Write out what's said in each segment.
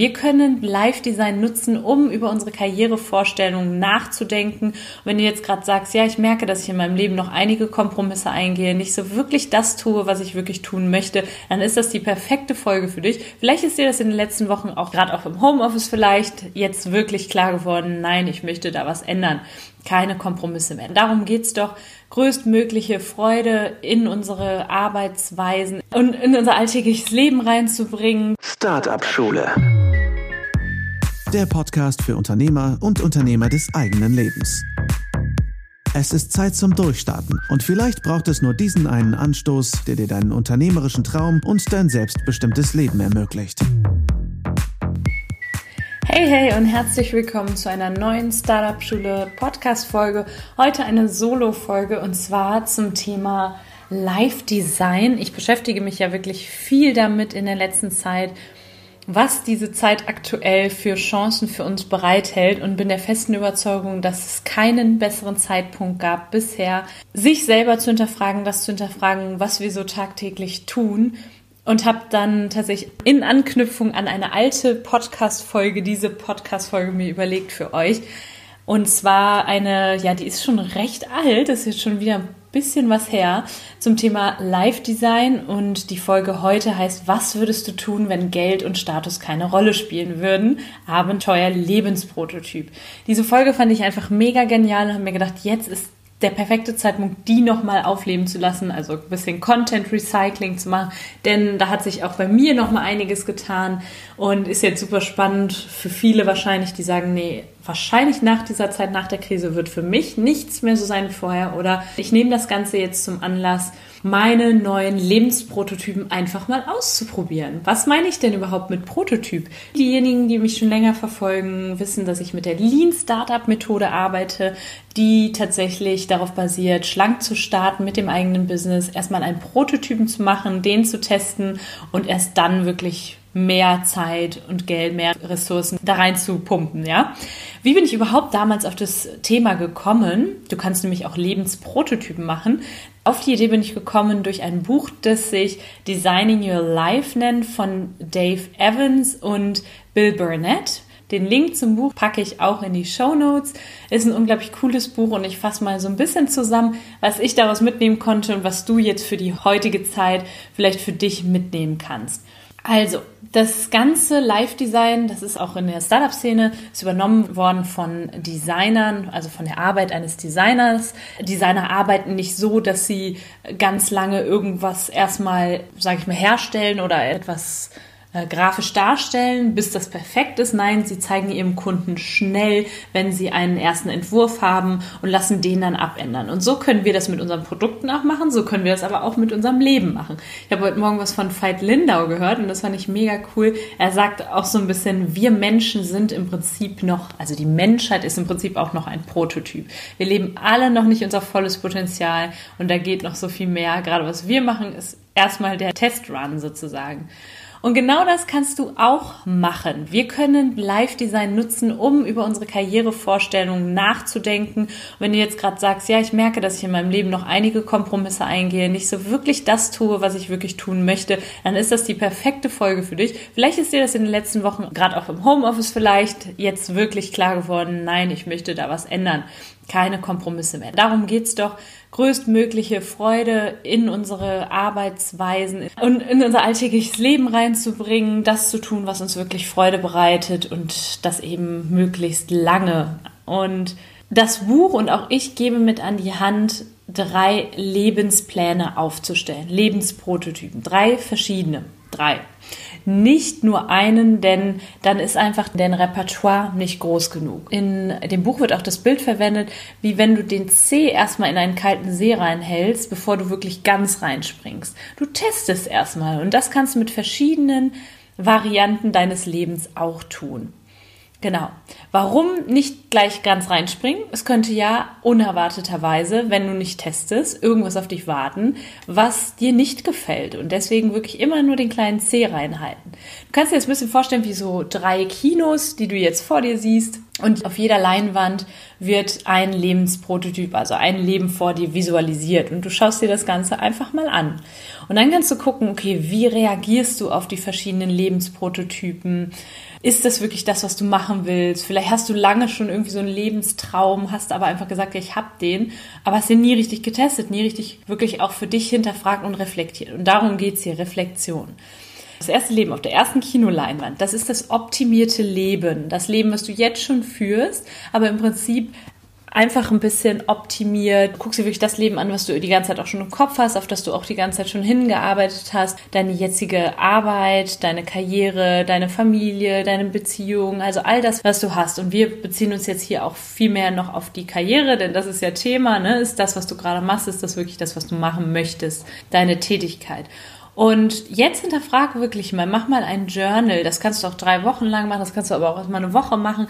Wir können Live-Design nutzen, um über unsere Karrierevorstellungen nachzudenken. Und wenn du jetzt gerade sagst, ja, ich merke, dass ich in meinem Leben noch einige Kompromisse eingehe, nicht so wirklich das tue, was ich wirklich tun möchte, dann ist das die perfekte Folge für dich. Vielleicht ist dir das in den letzten Wochen auch gerade auch im Homeoffice vielleicht jetzt wirklich klar geworden, nein, ich möchte da was ändern. Keine Kompromisse mehr. Darum geht's doch, größtmögliche Freude in unsere Arbeitsweisen und in unser alltägliches Leben reinzubringen. Startup Schule. Der Podcast für Unternehmer und Unternehmer des eigenen Lebens. Es ist Zeit zum Durchstarten und vielleicht braucht es nur diesen einen Anstoß, der dir deinen unternehmerischen Traum und dein selbstbestimmtes Leben ermöglicht. Hey, hey und herzlich willkommen zu einer neuen Startup Schule Podcast Folge. Heute eine Solo Folge und zwar zum Thema Live Design. Ich beschäftige mich ja wirklich viel damit in der letzten Zeit, was diese Zeit aktuell für Chancen für uns bereithält und bin der festen Überzeugung, dass es keinen besseren Zeitpunkt gab bisher, sich selber zu hinterfragen, das zu hinterfragen, was wir so tagtäglich tun und habe dann tatsächlich in Anknüpfung an eine alte Podcast-Folge diese Podcast-Folge mir überlegt für euch. Und zwar eine, ja, die ist schon recht alt, ist jetzt schon wieder bisschen was her, zum Thema Live-Design. Und die Folge heute heißt, was würdest du tun, wenn Geld und Status keine Rolle spielen würden? Abenteuer Lebensprototyp. Diese Folge fand ich einfach mega genial und habe mir gedacht, jetzt ist der perfekte Zeitpunkt, die nochmal aufleben zu lassen, also ein bisschen Content Recycling zu machen, denn da hat sich auch bei mir nochmal einiges getan und ist jetzt super spannend für viele wahrscheinlich, die sagen, nee, wahrscheinlich nach dieser Zeit, nach der Krise wird für mich nichts mehr so sein wie vorher oder ich nehme das Ganze jetzt zum Anlass, meine neuen Lebensprototypen einfach mal auszuprobieren. Was meine ich denn überhaupt mit Prototyp? Diejenigen, die mich schon länger verfolgen, wissen, dass ich mit der Lean Startup Methode arbeite, die tatsächlich darauf basiert, schlank zu starten mit dem eigenen Business, erstmal einen Prototypen zu machen, den zu testen und erst dann wirklich mehr Zeit und Geld, mehr Ressourcen da rein zu pumpen, ja. Wie bin ich überhaupt damals auf das Thema gekommen? Du kannst nämlich auch Lebensprototypen machen. Auf die Idee bin ich gekommen durch ein Buch, das sich Designing Your Life nennt von Dave Evans und Bill Burnett. Den Link zum Buch packe ich auch in die Show Notes. Ist ein unglaublich cooles Buch und ich fasse mal so ein bisschen zusammen, was ich daraus mitnehmen konnte und was du jetzt für die heutige Zeit vielleicht für dich mitnehmen kannst. Also, das ganze Live-Design, das ist auch in der Startup-Szene, ist übernommen worden von Designern, also von der Arbeit eines Designers. Designer arbeiten nicht so, dass sie ganz lange irgendwas erstmal, sage ich mal, herstellen oder etwas äh, grafisch darstellen, bis das perfekt ist. Nein, sie zeigen ihrem Kunden schnell, wenn sie einen ersten Entwurf haben und lassen den dann abändern. Und so können wir das mit unseren Produkten auch machen, so können wir das aber auch mit unserem Leben machen. Ich habe heute Morgen was von Veit Lindau gehört und das fand ich mega cool. Er sagt auch so ein bisschen, wir Menschen sind im Prinzip noch, also die Menschheit ist im Prinzip auch noch ein Prototyp. Wir leben alle noch nicht unser volles Potenzial und da geht noch so viel mehr. Gerade was wir machen, ist erstmal der Testrun sozusagen. Und genau das kannst du auch machen. Wir können Live-Design nutzen, um über unsere Karrierevorstellungen nachzudenken. Und wenn du jetzt gerade sagst, ja, ich merke, dass ich in meinem Leben noch einige Kompromisse eingehe, nicht so wirklich das tue, was ich wirklich tun möchte, dann ist das die perfekte Folge für dich. Vielleicht ist dir das in den letzten Wochen, gerade auch im Homeoffice vielleicht, jetzt wirklich klar geworden, nein, ich möchte da was ändern keine Kompromisse mehr. Darum geht's doch, größtmögliche Freude in unsere Arbeitsweisen und in unser alltägliches Leben reinzubringen, das zu tun, was uns wirklich Freude bereitet und das eben möglichst lange. Und das Buch und auch ich gebe mit an die Hand, drei Lebenspläne aufzustellen, Lebensprototypen, drei verschiedene, drei nicht nur einen, denn dann ist einfach dein Repertoire nicht groß genug. In dem Buch wird auch das Bild verwendet, wie wenn du den C erstmal in einen kalten See reinhältst, bevor du wirklich ganz reinspringst. Du testest erstmal und das kannst du mit verschiedenen Varianten deines Lebens auch tun. Genau. Warum nicht gleich ganz reinspringen? Es könnte ja unerwarteterweise, wenn du nicht testest, irgendwas auf dich warten, was dir nicht gefällt. Und deswegen wirklich immer nur den kleinen C reinhalten. Du kannst dir jetzt ein bisschen vorstellen, wie so drei Kinos, die du jetzt vor dir siehst. Und auf jeder Leinwand wird ein Lebensprototyp, also ein Leben vor dir visualisiert. Und du schaust dir das Ganze einfach mal an. Und dann kannst du gucken, okay, wie reagierst du auf die verschiedenen Lebensprototypen? Ist das wirklich das, was du machen willst? Vielleicht hast du lange schon irgendwie so einen Lebenstraum, hast aber einfach gesagt, ja, ich hab den, aber hast den nie richtig getestet, nie richtig wirklich auch für dich hinterfragt und reflektiert. Und darum geht's hier, Reflexion. Das erste Leben auf der ersten Kinoleinwand, das ist das optimierte Leben. Das Leben, was du jetzt schon führst, aber im Prinzip einfach ein bisschen optimiert. Guck dir wirklich das Leben an, was du die ganze Zeit auch schon im Kopf hast, auf das du auch die ganze Zeit schon hingearbeitet hast. Deine jetzige Arbeit, deine Karriere, deine Familie, deine Beziehung, also all das, was du hast. Und wir beziehen uns jetzt hier auch viel mehr noch auf die Karriere, denn das ist ja Thema, ne? Ist das, was du gerade machst, ist das wirklich das, was du machen möchtest? Deine Tätigkeit. Und jetzt hinterfrage wirklich mal, mach mal ein Journal. Das kannst du auch drei Wochen lang machen, das kannst du aber auch erstmal eine Woche machen.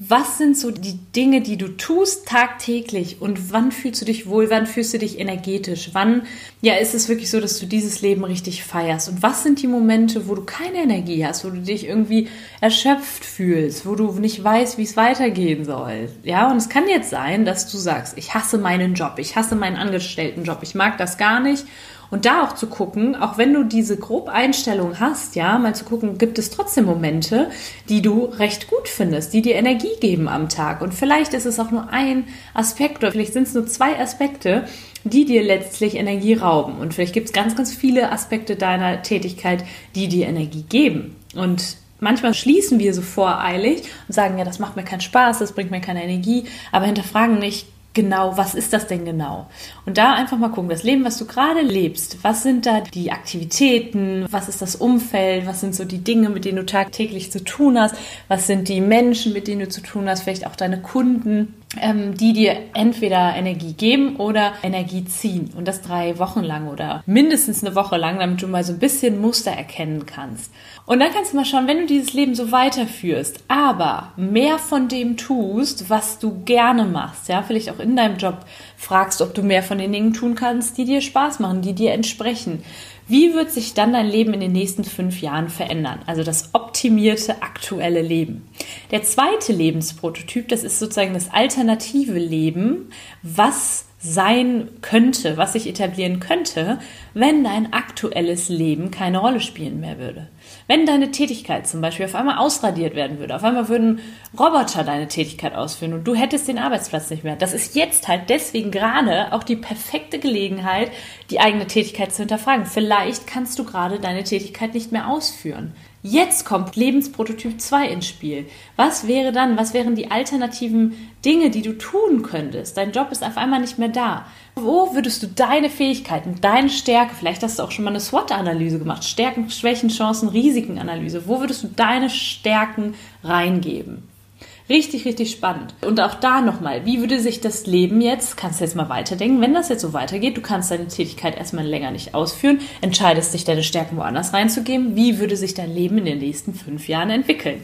Was sind so die Dinge, die du tust tagtäglich? Und wann fühlst du dich wohl, wann fühlst du dich energetisch, wann ja ist es wirklich so, dass du dieses Leben richtig feierst? Und was sind die Momente, wo du keine Energie hast, wo du dich irgendwie erschöpft fühlst, wo du nicht weißt, wie es weitergehen soll. Ja, und es kann jetzt sein, dass du sagst, ich hasse meinen Job, ich hasse meinen Angestelltenjob, ich mag das gar nicht und da auch zu gucken, auch wenn du diese grob Einstellung hast, ja, mal zu gucken, gibt es trotzdem Momente, die du recht gut findest, die dir Energie geben am Tag. Und vielleicht ist es auch nur ein Aspekt oder vielleicht sind es nur zwei Aspekte, die dir letztlich Energie rauben. Und vielleicht gibt es ganz, ganz viele Aspekte deiner Tätigkeit, die dir Energie geben. Und Manchmal schließen wir so voreilig und sagen, ja, das macht mir keinen Spaß, das bringt mir keine Energie, aber hinterfragen nicht, genau, was ist das denn genau? Und da einfach mal gucken, das Leben, was du gerade lebst, was sind da die Aktivitäten, was ist das Umfeld, was sind so die Dinge, mit denen du tagtäglich zu tun hast, was sind die Menschen, mit denen du zu tun hast, vielleicht auch deine Kunden die dir entweder Energie geben oder Energie ziehen. Und das drei Wochen lang oder mindestens eine Woche lang, damit du mal so ein bisschen Muster erkennen kannst. Und dann kannst du mal schauen, wenn du dieses Leben so weiterführst, aber mehr von dem tust, was du gerne machst, ja, vielleicht auch in deinem Job fragst, ob du mehr von den Dingen tun kannst, die dir Spaß machen, die dir entsprechen wie wird sich dann dein Leben in den nächsten fünf Jahren verändern? Also das optimierte aktuelle Leben. Der zweite Lebensprototyp, das ist sozusagen das alternative Leben, was sein könnte, was sich etablieren könnte, wenn dein aktuelles Leben keine Rolle spielen mehr würde. Wenn deine Tätigkeit zum Beispiel auf einmal ausradiert werden würde, auf einmal würden Roboter deine Tätigkeit ausführen und du hättest den Arbeitsplatz nicht mehr. Das ist jetzt halt deswegen gerade auch die perfekte Gelegenheit, die eigene Tätigkeit zu hinterfragen. Vielleicht kannst du gerade deine Tätigkeit nicht mehr ausführen. Jetzt kommt Lebensprototyp 2 ins Spiel. Was wäre dann, was wären die alternativen Dinge, die du tun könntest? Dein Job ist auf einmal nicht mehr da. Wo würdest du deine Fähigkeiten, deine Stärke, vielleicht hast du auch schon mal eine SWOT-Analyse gemacht, Stärken, Schwächen, Chancen, Risiken-Analyse, wo würdest du deine Stärken reingeben? Richtig, richtig spannend. Und auch da nochmal, wie würde sich das Leben jetzt, kannst du jetzt mal weiterdenken, wenn das jetzt so weitergeht, du kannst deine Tätigkeit erstmal länger nicht ausführen, entscheidest dich, deine Stärken woanders reinzugeben, wie würde sich dein Leben in den nächsten fünf Jahren entwickeln?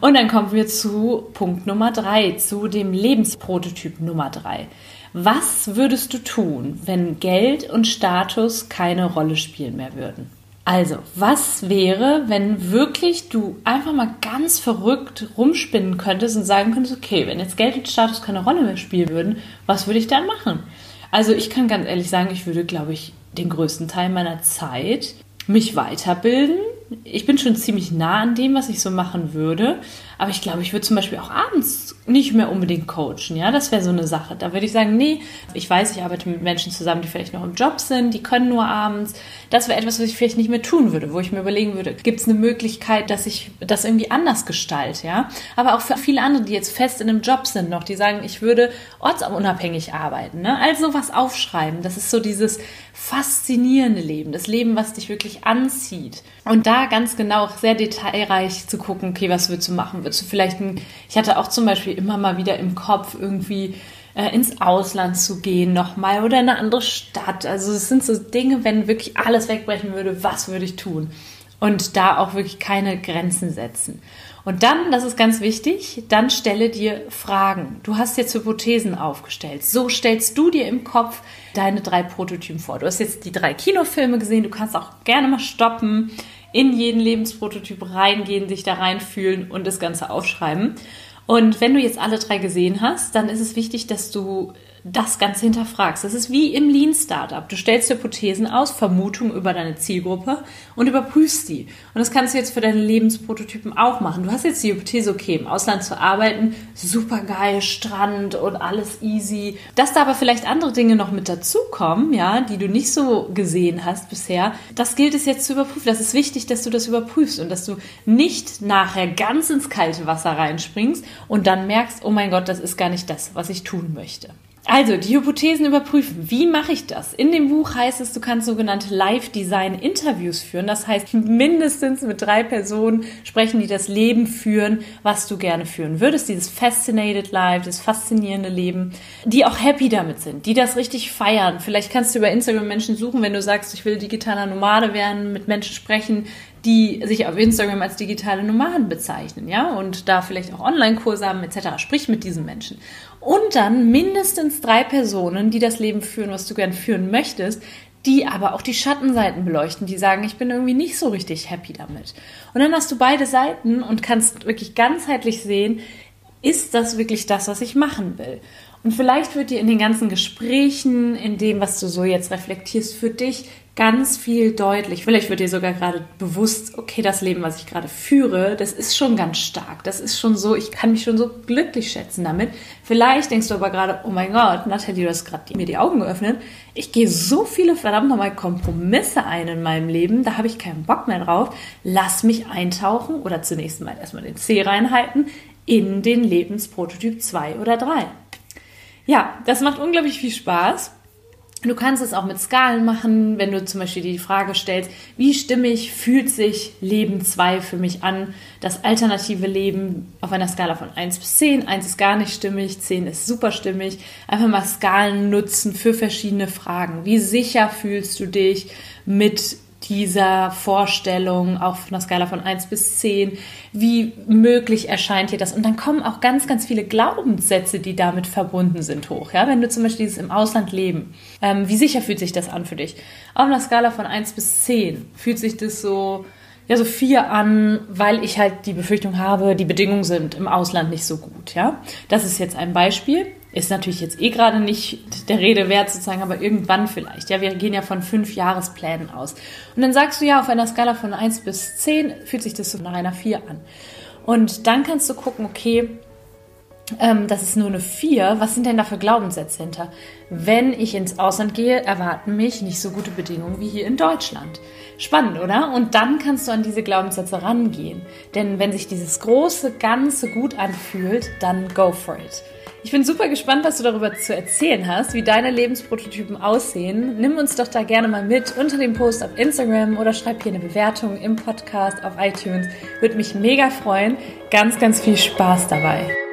Und dann kommen wir zu Punkt Nummer drei, zu dem Lebensprototyp Nummer drei. Was würdest du tun, wenn Geld und Status keine Rolle spielen mehr würden? Also, was wäre, wenn wirklich du einfach mal ganz verrückt rumspinnen könntest und sagen könntest, okay, wenn jetzt Geld und Status keine Rolle mehr spielen würden, was würde ich dann machen? Also, ich kann ganz ehrlich sagen, ich würde, glaube ich, den größten Teil meiner Zeit mich weiterbilden. Ich bin schon ziemlich nah an dem, was ich so machen würde. Aber ich glaube, ich würde zum Beispiel auch abends nicht mehr unbedingt coachen. Ja, das wäre so eine Sache. Da würde ich sagen, nee, ich weiß, ich arbeite mit Menschen zusammen, die vielleicht noch im Job sind, die können nur abends. Das wäre etwas, was ich vielleicht nicht mehr tun würde, wo ich mir überlegen würde, gibt es eine Möglichkeit, dass ich das irgendwie anders gestalte, ja? Aber auch für viele andere, die jetzt fest in einem Job sind noch, die sagen, ich würde ortsunabhängig arbeiten, ne? Also was aufschreiben. Das ist so dieses faszinierende Leben, das Leben, was dich wirklich anzieht. Und da ganz genau, sehr detailreich zu gucken, okay, was würdest du machen? Würdest du vielleicht ein, ich hatte auch zum Beispiel immer mal wieder im Kopf irgendwie äh, ins Ausland zu gehen nochmal oder in eine andere Stadt. Also es sind so Dinge, wenn wirklich alles wegbrechen würde, was würde ich tun? Und da auch wirklich keine Grenzen setzen. Und dann, das ist ganz wichtig, dann stelle dir Fragen. Du hast jetzt Hypothesen aufgestellt. So stellst du dir im Kopf deine drei Prototypen vor. Du hast jetzt die drei Kinofilme gesehen. Du kannst auch gerne mal stoppen, in jeden Lebensprototyp reingehen, sich da reinfühlen und das Ganze aufschreiben. Und wenn du jetzt alle drei gesehen hast, dann ist es wichtig, dass du das Ganze hinterfragst. Das ist wie im Lean Startup. Du stellst Hypothesen aus, Vermutungen über deine Zielgruppe und überprüfst die. Und das kannst du jetzt für deine Lebensprototypen auch machen. Du hast jetzt die Hypothese, okay, im Ausland zu arbeiten, super geil, Strand und alles easy. Dass da aber vielleicht andere Dinge noch mit dazukommen, ja, die du nicht so gesehen hast bisher, das gilt es jetzt zu überprüfen. Das ist wichtig, dass du das überprüfst und dass du nicht nachher ganz ins kalte Wasser reinspringst und dann merkst, oh mein Gott, das ist gar nicht das, was ich tun möchte. Also, die Hypothesen überprüfen. Wie mache ich das? In dem Buch heißt es, du kannst sogenannte Live-Design-Interviews führen. Das heißt, mindestens mit drei Personen sprechen, die das Leben führen, was du gerne führen würdest. Dieses Fascinated Life, das faszinierende Leben, die auch happy damit sind, die das richtig feiern. Vielleicht kannst du über Instagram Menschen suchen, wenn du sagst, ich will digitaler Nomade werden, mit Menschen sprechen, die sich auf Instagram als digitale Nomaden bezeichnen, ja, und da vielleicht auch Online-Kurse haben etc. Sprich mit diesen Menschen. Und dann mindestens drei Personen, die das Leben führen, was du gern führen möchtest, die aber auch die Schattenseiten beleuchten, die sagen, ich bin irgendwie nicht so richtig happy damit. Und dann hast du beide Seiten und kannst wirklich ganzheitlich sehen, ist das wirklich das, was ich machen will? Und vielleicht wird dir in den ganzen Gesprächen, in dem, was du so jetzt reflektierst, für dich ganz viel deutlich. Vielleicht wird dir sogar gerade bewusst, okay, das Leben, was ich gerade führe, das ist schon ganz stark. Das ist schon so, ich kann mich schon so glücklich schätzen damit. Vielleicht denkst du aber gerade, oh mein Gott, Nathalie, du hast gerade mir die Augen geöffnet. Ich gehe so viele verdammt nochmal Kompromisse ein in meinem Leben, da habe ich keinen Bock mehr drauf. Lass mich eintauchen oder zunächst mal erstmal den C reinhalten in den Lebensprototyp 2 oder 3. Ja, das macht unglaublich viel Spaß. Du kannst es auch mit Skalen machen, wenn du zum Beispiel die Frage stellst, wie stimmig fühlt sich Leben 2 für mich an? Das alternative Leben auf einer Skala von 1 bis 10. 1 ist gar nicht stimmig, 10 ist super stimmig. Einfach mal Skalen nutzen für verschiedene Fragen. Wie sicher fühlst du dich mit dieser Vorstellung auf einer Skala von 1 bis 10? Wie möglich erscheint dir das? Und dann kommen auch ganz, ganz viele Glaubenssätze, die damit verbunden sind, hoch. Ja? Wenn du zum Beispiel dieses im Ausland leben, ähm, wie sicher fühlt sich das an für dich? Auf einer Skala von 1 bis 10 fühlt sich das so ja, so vier an, weil ich halt die Befürchtung habe, die Bedingungen sind im Ausland nicht so gut, ja. Das ist jetzt ein Beispiel. Ist natürlich jetzt eh gerade nicht der Rede wert sozusagen, aber irgendwann vielleicht. Ja, wir gehen ja von fünf Jahresplänen aus. Und dann sagst du ja, auf einer Skala von eins bis zehn fühlt sich das so nach einer vier an. Und dann kannst du gucken, okay, ähm, das ist nur eine 4. Was sind denn da für Glaubenssätze hinter? Wenn ich ins Ausland gehe, erwarten mich nicht so gute Bedingungen wie hier in Deutschland. Spannend, oder? Und dann kannst du an diese Glaubenssätze rangehen. Denn wenn sich dieses große Ganze gut anfühlt, dann go for it. Ich bin super gespannt, was du darüber zu erzählen hast, wie deine Lebensprototypen aussehen. Nimm uns doch da gerne mal mit unter dem Post auf Instagram oder schreib hier eine Bewertung im Podcast auf iTunes. Würde mich mega freuen. Ganz, ganz viel Spaß dabei.